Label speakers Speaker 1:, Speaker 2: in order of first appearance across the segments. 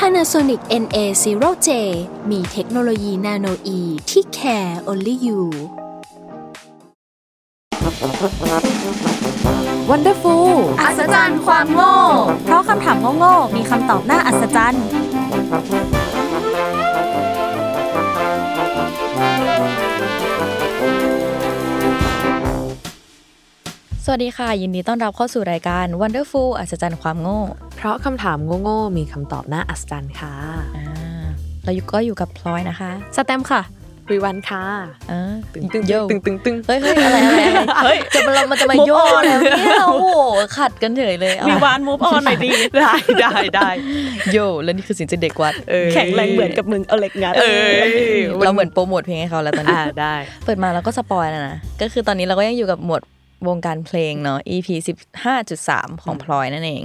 Speaker 1: Panasonic NA0J มีเทคโนโลยีนาโนอีที่ care only you
Speaker 2: Wonderful
Speaker 3: อัศจรรย์ความโง่
Speaker 2: เพราะคำถามโง่ๆมีคำตอบน่าอัศจรรย์
Speaker 4: สวัสดีค่ะ ยินดีต้อนรับเข้าสู่รายการ Wonderful อัศจรรย์ความโง่
Speaker 3: เพราะคำถามโง่ๆมีคำตอบน่าอัศจรรย์ค่ะ
Speaker 4: อ่าเราอยู่ก็อยู่กับพลอยนะคะ
Speaker 2: สแตมป์ค่ะ
Speaker 3: วิวันค่ะ
Speaker 4: อ่า
Speaker 3: ตึงตึง
Speaker 4: โย
Speaker 3: ตึงตึงตึง
Speaker 4: เฮ้ยเฮ้ยอะไรอะไรอะไรเฮ้ยจะมาเรามันจะมาโยนแล้วเนี่ยโอ้โหขัดกันเฉยเลยเอา
Speaker 2: มีวานมูฟออนหน่อยดี
Speaker 3: ได้ได้ได้
Speaker 4: โยแล้วนี่คือสิ่งที่เด็กวัด
Speaker 3: เออ
Speaker 2: แข็งแรงเหมือนกับมึงเอาเหล็กงัด
Speaker 3: เออ
Speaker 4: เราเหมือนโปรโมทเพลงให้เขาแล้วตอนนี้
Speaker 3: อ่าได้
Speaker 4: เปิดมาแล้วก็ spoil แล้วนะก็คือตอนนี้เราก็ยังอยู่กับหมวดวงการเพลงเนาะ EP 15.3 ของพลอยนั่นเอง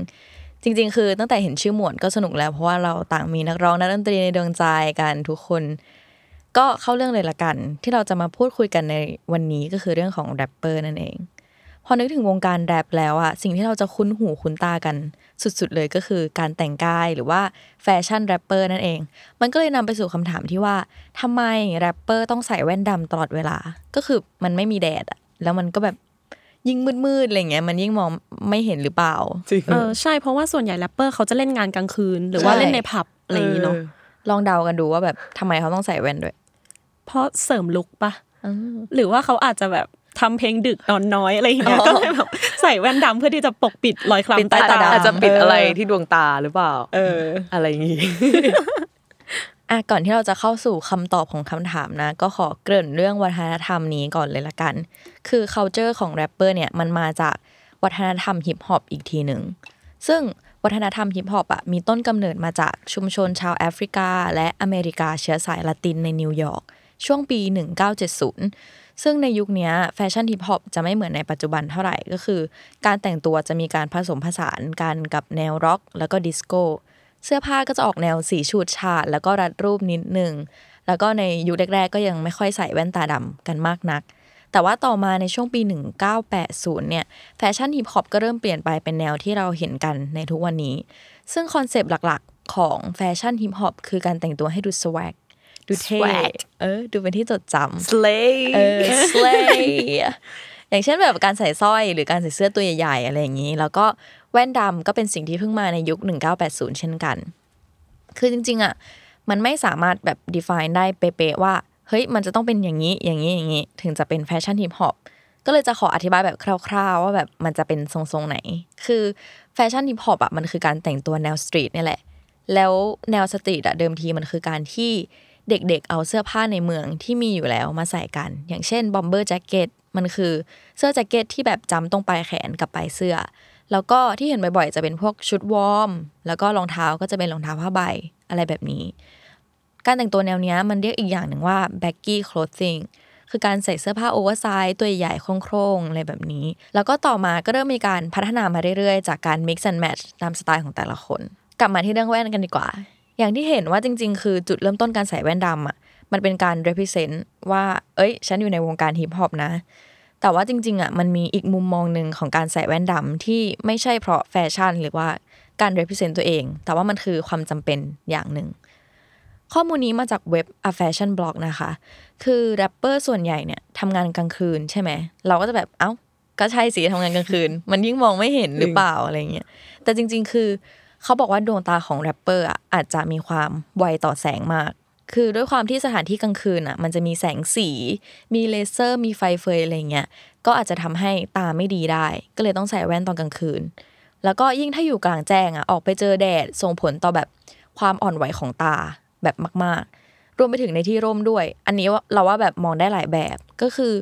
Speaker 4: จริง ๆ คือตั้งแต่เห็นชื่อหมวดก็สนุกแล้วเพราะว่าเราต่างมีนักร้องนักดนตรีในดวงใจกันทุกคน ก็เข้าเรื่องเลยละกัน ที่เราจะมาพูดคุยกันในวันนี้ก็คือเรื่องของแรปเปอร์นั่นเอง พอนึกถึงวงการแรปแล้วอะสิ่งที่เราจะคุ้นหูคุ้นตากันสุดๆเลยก็คือการแต่งกายหรือว่าแฟชั่นแรปเปอร์นั่นเอง มันก็เลยนำไปสู่คำถามที่ว่าทำไมแรปเปอร์ต้องใส่แว่นดำตลอดเวลา ก็คือมันไม่มีแดดอะแล้วมันก็แบบ ยิ่งมืดๆอะไรเงี้ยมันยิ่งมองไม่เห็นหรือเปล่า
Speaker 3: จริง
Speaker 2: เออใช่เพราะว่าส่วนใหญ่แรปเปอร์เขาจะเล่นงานกลางคืน หรือว่า
Speaker 4: ใช่
Speaker 2: เล่นในผับอะไรอย่างงี้เนาะ
Speaker 4: ลองเดากันดูว่าแบบทำไมเขาต้องใส่แว่นด้วย
Speaker 2: เพราะเสริม look ปะหรือว่าเขาอาจจะแบบทำเพลงดึกนอนน้อยอะไรอย่างเงี้ย
Speaker 4: อ๋อ
Speaker 2: ก็เลยแบบใส่แว่นดำเพื่อที่จะปกปิดรอยค
Speaker 4: ปิด
Speaker 2: ล้ำ
Speaker 4: ใต้
Speaker 2: ใต้
Speaker 4: ตา
Speaker 2: ตา
Speaker 4: ดำ
Speaker 3: อาจจะปิดอะไรที่ดวงตาหรือเปล่า
Speaker 2: เออ
Speaker 3: อะไรอย่างงี้
Speaker 4: อะก่อนที่เราจะเข้าสู่คำตอบของคำถามนะ ก็ขอเกริ่นเรื่องวัฒนธรรมนี้ก่อนเลยละกัน คือ culture ของแรปเปอร์เนี่ยมันมาจากวัฒนธรรมฮิปฮอปอีกทีหนึ่งซึ่งวัฒนธรรมฮิปฮอปอะมีต้นกำเนิดมาจากชุมชนชาวแอฟริกา และอเมริกาเชื้อสายละตินในนิวยอร์กช่วงปี 1970 ซึ่งในยุคนี้แฟชั่นฮิปฮอปจะไม่เหมือนในปัจจุบันเท่าไหร่ก็คือ การแต่งตัวจะมีการผสมผสานกันกับแนวร็อก แล้วก็ดิสโก้ เสื้อผ้าก็จะออกแนวสีฉูดฉาดแล้วก็รัดรูปนิดนึง แล้วก็ในยุคแรกๆ ก็ยังไม่ค่อยใส่แว่นตาดำกันมากนัก แต่ว่าต่อมาในช่วงปี 1980 เนี่ยแฟชั่นฮิปฮอปก็เริ่มเปลี่ยนไปเป็นแนวที่เราเห็นกันในทุกวันนี้ ซึ่งคอนเซปต์หลักๆ ของแฟชั่นฮิปฮอปคือการแต่งตัวให้ดู swag ดูเท่
Speaker 3: swag
Speaker 4: เออ ดูเป็นที่จดจำ
Speaker 3: slay
Speaker 4: เออ slay อย่างเช่นแบบการใส่สร้อยหรือการใส่เสื้อตัวใหญ่ๆอะไรอย่างนี้ แล้วก็ แว่นดำก็เป็นสิ่งที่เพิ่งมาในยุค 1980 เช่นกัน คือจริงๆอะมันไม่สามารถแบบ define ได้เป๊ะๆว่า เฮ้ย มันจะต้องเป็นอย่างนี้ อย่างนี้ อย่างนี้ ถึงจะเป็นแฟชั่นฮิปฮอป ก็เลยจะขออธิบายแบบคร่าวๆ ว่าแบบมันจะเป็นทรงๆไหน คือแฟชั่นฮิปฮอปอะมันคือการแต่งตัวแนวสตรีทนี่แหละ แล้วแนวสตรีทอะเดิมทีมันคือการที่เด็กๆ เอาเสื้อผ้าในเมืองที่มีอยู่แล้วมาใส่กัน อย่างเช่น bomber jacket มันคือเสื้อแจ็คเก็ตที่แบบจั๊มตรงปลายแขนกับปลายเสื้อ แล้วก็ที่เห็นบ่อยๆ จะเป็นพวกชุดวอร์ม แล้วก็รองเท้าก็จะเป็นรองเท้าผ้าใบอะไรแบบนี้ การแต่งตัวแนวนี้มันเรียกอีกอย่างหนึ่งว่า baggy clothing คือการใส่เสื้อผ้าโอเวอร์ไซส์ตัวใหญ่โคร่งๆอะไรแบบนี้ แล้วก็ต่อมาก็เริ่มมีการพัฒนามาเรื่อยๆ จากการ mix and match ตามสไตล์ของแต่ละคน กลับมาที่เรื่องแว่นกันดีกว่า อย่างที่เห็นว่าจริง ๆ คือจุดเริ่มต้นการใส่แว่นดำอะมันเป็นการ represent ว่า เอ้ย ฉันอยู่ในวงการฮิปฮอปนะ แต่ว่าจริง ๆอะมันมีอีกมุมมองหนึ่งของการใส่แว่นดำที่ไม่ใช่เพราะแฟชั่นหรือว่าการ represent ตัวเอง แต่ว่ามันคือความจำเป็นอย่างหนึ่ง ข้อมูลนี้มาจากเว็บ A Fashion Blog นะคะ คือแรปเปอร์ส่วนใหญ่เนี่ยทำงานกลางคืนใช่ไหม เราก็จะแบบ เอ้า ก็ใช่สิทำงานกลางคืน มันยิ่งมองไม่เห็นหรือเปล่าอะไรเงี้ย แต่จริง ๆ คือเขาบอกว่าดวงตาของแรปเปอร์อะอาจจะมีความไวต่อแสงมาก คือด้วยความที่สถานที่กลางคืนอะ มันจะมีแสงสี มีเลเซอร์ มีไฟเฟยอะไรเงี้ย ก็อาจจะทำให้ตาไม่ดีได้ ก็เลยต้องใส่แว่นตอนกลางคืน แล้วก็ยิ่งถ้าอยู่กลางแจ้งอะ ออกไปเจอแดด ส่งผลต่อแบบความอ่อนไหวของตาแบบมาก ๆ รวมไปถึงในที่ร่มด้วย อันนี้ว่าเราว่าแบบมองได้หลายแบบ ก็คือ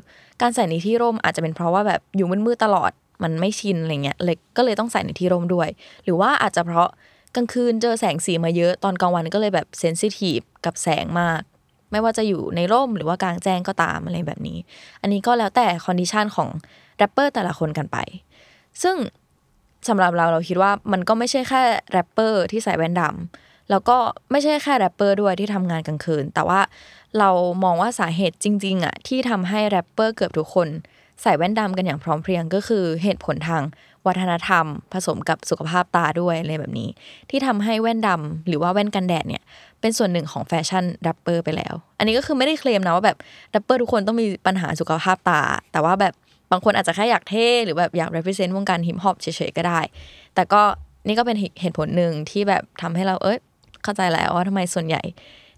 Speaker 4: การใส่ในที่ร่มอาจจะเป็นเพราะว่าแบบอยู่มืดๆตลอด มันไม่ชินอะไรเงี้ย เลยก็เลยต้องใส่ในที่ร่มด้วย หรือว่าอาจจะเพราะ กลางคืนเจอแสงสีมาเยอะตอนกลางวันก็เลยแบบ sensitive กับแสงมาก ไม่ว่าจะอยู่ในร่มหรือว่ากลางแจ้งก็ตามอะไรแบบนี้ อันนี้ก็แล้วแต่ condition ของแรปเปอร์แต่ละคนกันไป ซึ่งสำหรับเราเราคิดว่ามันก็ไม่ใช่แค่แรปเปอร์ที่ใส่แว่นดำแล้วก็ไม่ใช่แค่แรปเปอร์ด้วยที่ทำงานกลางคืน แต่ว่าเรามองว่าสาเหตุจริงๆอะที่ทำให้แรปเปอร์เกือบทุกคนใส่แว่นดำกันอย่างพร้อมเพรียงก็คือเหตุผลทาง วัฒนธรรม ผสมกับสุขภาพตาด้วยอะไรแบบนี้ ที่ทำให้แว่นดำหรือว่าแว่นกันแดดเนี่ย เป็นส่วนหนึ่งของแฟชั่นแรปเปอร์ไปแล้ว อันนี้ก็คือไม่ได้เคลมนะว่าแบบแรปเปอร์ทุกคนต้องมีปัญหาสุขภาพตา แต่ว่าแบบบางคนอาจจะแค่อยากเท่หรือแบบอยาก represent วงการฮิปฮอปเฉยๆก็ได้ แต่ก็นี่ก็เป็นเหตุผลหนึ่งที่แบบทำให้เราเอ้ยเข้าใจแล้วว่าทำไมส่วนใหญ่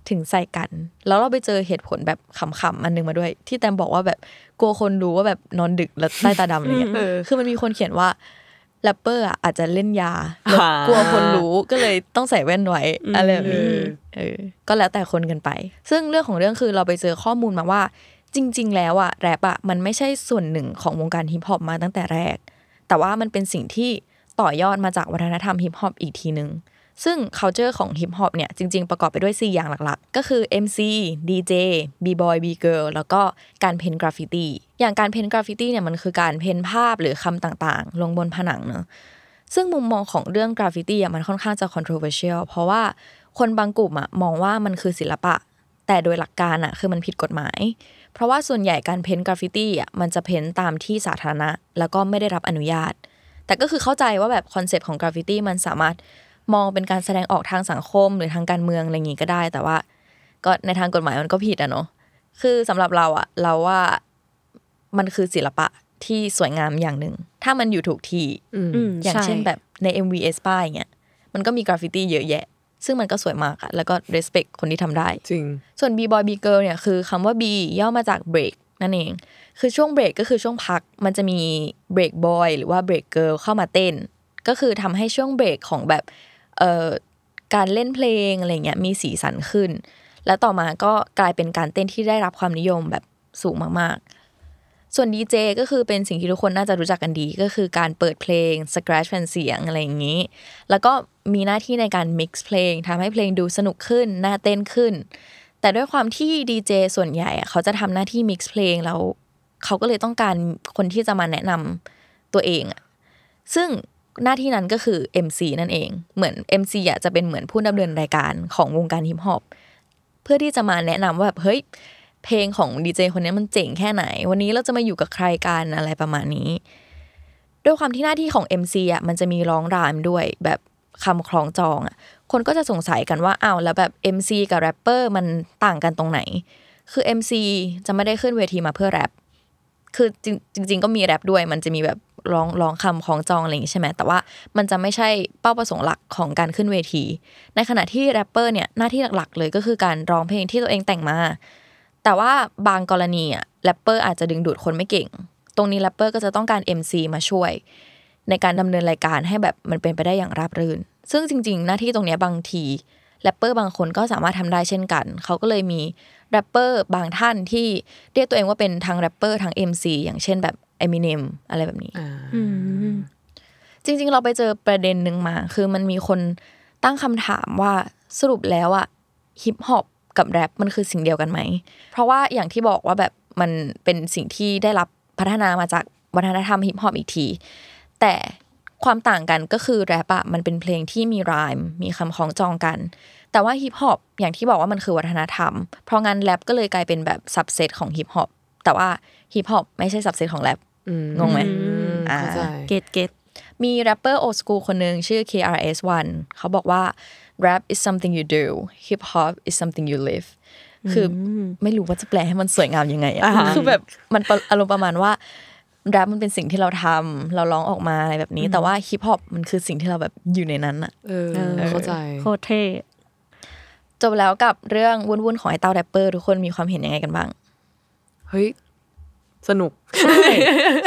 Speaker 4: ถึงใส่กัน แล้วเราไปเจอเหตุผลแบบขำๆอันหนึงมาด้วย ที่แตมบอกว่าแบบกลัวคนรู้ว่าแบบนอนดึกแล้วใต้ตาดำอะไรเงี้ย
Speaker 3: เออ
Speaker 4: คือมันมีคนเขียนว่าแรปเปอร์อะอาจจะเล่นยาแล้ว
Speaker 3: อ่าก
Speaker 4: ลัวคนรู้ก็เลยต้องใส่แว่นไว้อะไรแบบนี้
Speaker 3: เออ
Speaker 4: เออก็แล้วแต่คนกันไป ซึ่งเรื่องของเรื่องคือเราไปเจอข้อมูลมาว่า จริง ๆ แล้วอะแรปอะมันไม่ใช่ส่วนหนึ่งของวงการฮิปฮอปมาตั้งแต่แรก แต่ว่ามันเป็นสิ่งที่ต่อยอดมาจากวัฒนธรรมฮิปฮอปอีกทีหนึ่ง ซึ่ง culture ของฮิปฮอปเนี่ยจริง ๆ ประกอบไปด้วย 4 อย่างหลักๆ ก็คือ MC DJ B-boy B-girl แล้วก็การ paint กราฟฟิตี้อย่างการ paint กราฟฟิตี้เนี่ยมันคือการ paint ภาพหรือคำต่างๆ ลงบนผนังเนอะซึ่งมุมมองของเรื่องกราฟฟิตี้อะมันค่อนข้างจะ controversial เพราะว่าคนบางกลุ่มอะมองว่ามันคือศิลปะ แต่โดยหลักการอะคือมันผิดกฎหมาย เพราะว่าส่วนใหญ่การ paint กราฟฟิตี้อะมันจะ paint ตามที่สาธารณะ แล้วก็ไม่ได้รับอนุญาต แต่ก็คือเข้าใจว่าแบบคอนเซปต์ของกราฟฟิตี้มันสามารถ มองเป็นการแสดงออกทางสังคมหรือทางการเมืองอะไรอย่างงี้ก็ได้ แต่ว่า ก็ในทางกฎหมายมันก็ผิดอะเนาะคือสำหรับเราอะเราว่ามันคือศิลปะที่สวยงามอย่างหนึ่ง ถ้ามันอยู่ถูกที่
Speaker 3: อืม
Speaker 2: อืม
Speaker 4: อย่าง
Speaker 2: ใช่
Speaker 4: เช่นแบบใน MV aespa อย่างเงี้ยมันก็มีกราฟฟิตี้เยอะแยะ ซึ่งมันก็สวยมากอะแล้วก็ respect คนที่ทำได้
Speaker 3: จริง
Speaker 4: ส่วน B boy B girl เนี่ยคือคำว่า B ย่อมาจาก break นั่นเอง คือช่วง break ก็คือช่วงพัก มันจะมี break boy หรือว่า break girl เข้ามาเต้น ก็คือทำให้ช่วง break ของแบบเอ่อ การเล่นเพลงอะไรเงี้ยมีสีสันขึ้น แล้วต่อมาก็กลายเป็นการเต้นที่ได้รับความนิยมแบบสูงมากๆ ส่วน DJ ก็คือเป็นสิ่งที่ทุกคนน่าจะรู้จักกันดี ก็คือการเปิดเพลง scratch แผ่นเสียงอะไรอย่างนี้ แล้วก็มีหน้าที่ในการ mix เพลงทำให้เพลงดูสนุกขึ้น น่าเต้นขึ้น แต่ด้วยความที่ดีเจส่วนใหญ่เขาจะทำหน้าที่ mix เพลงแล้วเขาก็เลยต้องการคนที่จะมาแนะนำตัวเองซึ่ง หน้าที่นั้นก็คือ MC นั่นเอง เหมือน MC อะจะเป็นเหมือนผู้ดำเนินรายการของวงการฮิปฮอปเพื่อที่จะมาแนะนำว่าแบบเฮ้ยเพลงของดีเจคนนี้มันเจ๋งแค่ไหน วันนี้เราจะมาอยู่กับใครกันอะไรประมาณนี้ ด้วยความที่หน้าที่ของ MC อะมันจะมีร้องรามด้วยแบบคำคล้องจองอะคนก็จะสงสัยกันว่าอ้าวแล้วแบบ MC กับแรปเปอร์มันต่างกันตรงไหน คือ MC จะไม่ได้ขึ้นเวทีมาเพื่อแรปคือจริงจริงๆก็มีแรปด้วย มันจะมีแบบ ร้องร้องคำคล้องจองอะไรอย่างงี้ใช่ไหมแต่ว่ามันจะไม่ใช่เป้าประสงค์หลักของการขึ้นเวที ในขณะที่แรปเปอร์เนี่ยหน้าที่หลักๆ เลยก็คือการร้องเพลงที่ตัวเองแต่งมา แต่ว่าบางกรณีอะแรปเปอร์อาจจะดึงดูดคนไม่เก่ง ตรงนี้แรปเปอร์ก็จะต้องการ MC มาช่วย ในการดำเนินรายการให้แบบมันเป็นไปได้อย่างราบรื่น ซึ่งจริง ๆ หน้าที่ตรงนี้บางทีแรปเปอร์บางคนก็สามารถทำได้เช่นกัน เขาก็เลยมีแรปเปอร์บางท่านที่เรียกตัวเองว่าเป็นทั้งแรปเปอร์ทั้ง MC อย่างเช่นแบบ Eminem อะไรแบบนี้
Speaker 3: อ่า
Speaker 2: อืม
Speaker 4: จริง ๆ เราไปเจอประเด็นหนึ่งมา คือมันมีคนตั้งคำถามว่าสรุปแล้วอะฮิปฮอปกับแรปมันคือสิ่งเดียวกันไหม เพราะว่าอย่างที่บอกว่าแบบมันเป็นสิ่งที่ได้รับพัฒนามาจากวัฒนธรรมฮิปฮอปอีกที แต่ความต่างกันก็คือแรปอะมันเป็นเพลงที่มี rhyme มีคำคล้องจองกัน แต่ว่าฮิปฮอปอย่างที่บอกว่ามันคือวัฒนธรรม เพราะงั้นแรปก็เลยกลายเป็นแบบ subset ของฮิปฮอปแต่ว่าฮิปฮอปไม่ใช่ subset ของแรป
Speaker 3: อืม
Speaker 4: งงไหม
Speaker 3: อืเข้าใจ
Speaker 2: get get
Speaker 4: มีแรปเปอร์โอ s กูคนหนึ่งชื่อ KRS-One เขาบอกว่า rap is something you do hip hop is something you live คืออไม่รู้ว่าจะแปลให้มันสวยงามยังไงอะ
Speaker 3: อ่าฮะ
Speaker 4: คือแบบมันประอารมณ์ประมาณว่าแรปมันเป็นสิ่งที่เราทำเราร้องออกมาอะไรแบบนี้ แต่ว่าฮิปฮอปมันคือสิ่งที่เราแบบอยู่ในนั้นอะ
Speaker 3: เออเข้าใจ
Speaker 2: โคตรเท่
Speaker 4: จบแล้วกับเรื่องวุ่นๆของไอ้เต้าแรปเปอร์ ทุกคนมีความเห็นยังไงกันบ้าง
Speaker 3: เฮ้ย สนุก
Speaker 2: ใช่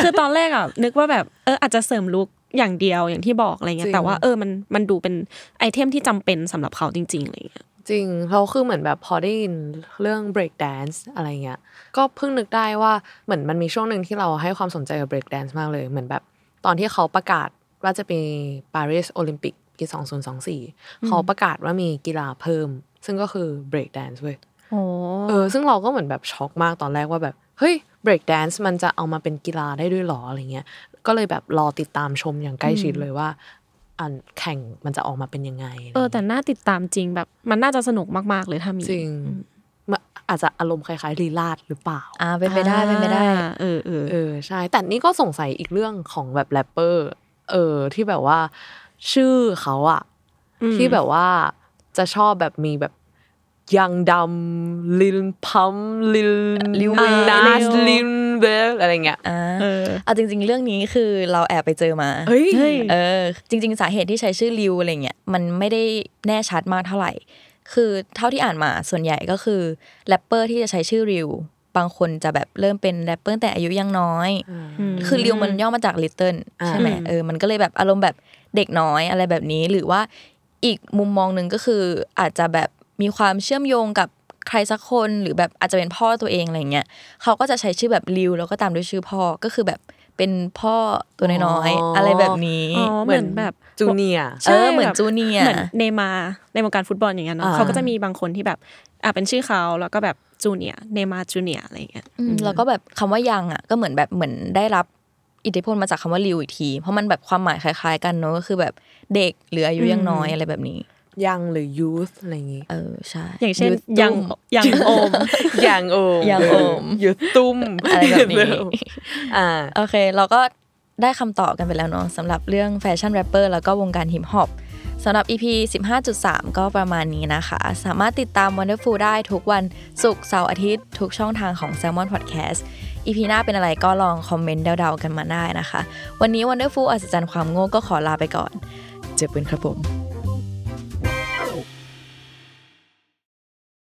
Speaker 2: คือตอนแรกอะนึกว่าแบบเอออาจจะเสริมลุคอย่างเดียวอย่างที่บอกอะไรเงี้
Speaker 3: จริ
Speaker 2: ย
Speaker 3: ง
Speaker 2: แต่ว่าเออมันมันดูเป็นไอเทมที่จำเป็นสำหรับเขาจริงๆอะไรเงี้ย
Speaker 3: จริงเราคือเหมือนแบบพอได้ยินเรื่อง break dance อะไรเงี้ยก็เพิ่งนึกได้ว่าเหมือนมันมีช่วงหนึ่งที่เราให้ความสนใจกับ break dance มากเลย เหมือนแบบตอนที่เขาประกาศว่าจะมี Paris Olympic ปี2024 เขาประกาศว่ามีกีฬาเพิ่ม ซึ่งก็คือ break dance เว้ย
Speaker 2: โอ้
Speaker 3: เออซึ่งเราก็เหมือนแบบช็อกมากตอนแรกว่าแบบเฮ้ย break dance มันจะเอามาเป็นกีฬาได้ด้วยหรออะไรเงี้ย ก็เลยแบบรอติดตามชมอย่างใกล้ชิดเลยว่าอันแข่งมันจะออกมาเป็นยังไงะไร
Speaker 2: เออ
Speaker 3: งี้ย
Speaker 2: แต่น่าติดตามจริงแบบมันน่าจะสนุกมากๆเลยถ้ามี
Speaker 3: จริงมันอาจจะอารมณ์คล้ายๆลีลาดหรือเปล่า
Speaker 4: อ่าเป็นไปได้เป็นไปได้
Speaker 2: อ่าเออเออ
Speaker 3: เออใช่ แต่นี่ก็สงสัยอีกเรื่องของแบบแรปเปอร์ เออ ที่แบบว่า ชื่อเขาอะ
Speaker 2: อืม
Speaker 3: ที่แบบว่าจะชอบแบบมีแบบ ยังดำลินพัมLil Lil Nas X Lil Wayne อะไรเงี้ย
Speaker 4: อ่า
Speaker 2: เออ
Speaker 4: เอาจริง ๆ เรื่องนี้คือเราแอบไปเจอมา
Speaker 3: เฮ้ย
Speaker 2: เฮ้ย
Speaker 4: เออ จริง ๆ สาเหตุที่ใช้ชื่อ Lil อะไรเงี้ยมันไม่ได้แน่ชัดมากเท่าไหร่ คือเท่าที่อ่านมาส่วนใหญ่ก็คือแรปเปอร์ที่จะใช้ชื่อ Lil บางคนจะแบบเริ่มเป็นแรปเปอร์แต่อายุยังน้อย คือ Lil มันย่อมาจาก little
Speaker 3: อ่า
Speaker 4: ใช่ไหมเออมันก็เลยแบบอารมณ์แบบเด็กน้อยอะไรแบบนี้หรือว่าอีกมุมมองหนึ่งก็คืออาจจะแบบ มีความเชื่อมโยงกับใครสักคนหรือแบบอาจจะเป็นพ่อตัวเองอะไรเงี้ยเขาก็จะใช้ชื่อแบบ Lil แล้วก็ตามด้วยชื่อพ่อก็คือแบบเป็นพ่อตัวน้อยๆอะไรแบบนี้
Speaker 2: อ๋อเหมือนแบบ
Speaker 3: Junior เอ
Speaker 4: อเหมือน
Speaker 2: แบบ
Speaker 4: Junior เห
Speaker 2: มือนเนย์มาร์ในวงการฟุตบอลอย่างเงี้ยเนาะ
Speaker 3: อ่า
Speaker 2: เขาก็จะมีบางคนที่แบบอะเป็นชื่อเขาแล้วก็แบบ Junior เนย์มาร์ Junior อะไรอย่างเงี้ย
Speaker 4: อืมแล้วก็แบบคำว่า Young อะก็เหมือนแบบเหมือนได้รับอิทธิพลมาจากคำว่า Lil อีกที เพราะมันแบบความหมายคล้าย ๆ กันเนอะก็คือแบบเด็กหรืออายุยังน้อยอะไรแบบนี้
Speaker 3: Young หรือ Youth อะไรอย่างงี้
Speaker 4: เออใช่
Speaker 2: อย่างเช่น
Speaker 3: Youth
Speaker 2: ยัง
Speaker 3: ตุ้ม
Speaker 2: ยังโอม
Speaker 3: ยังโอม
Speaker 4: ยังโอม
Speaker 3: ยูธตุ้ม
Speaker 4: อะไรแบบนี้
Speaker 3: อ่า
Speaker 4: โอเค เราก็ได้คำตอบกันไปแล้วเนาะสำหรับเรื่องแฟชั่นแรปเปอร์แล้วก็วงการฮิปฮอปสำหรับ EP 15.3 ก็ประมาณนี้นะคะ สามารถติดตาม Wonderful ได้ทุกวันศุกร์เสาร์อาทิตย์ ทุกช่องทางของ Salmon Podcast EP หน้าเป็นอะไรก็ลอง comment เดาๆกันมาได้นะคะ วันนี้ Wonderful อัศจรรย์ความโง่ก็ขอลาไปก่อน เจอกันครับผม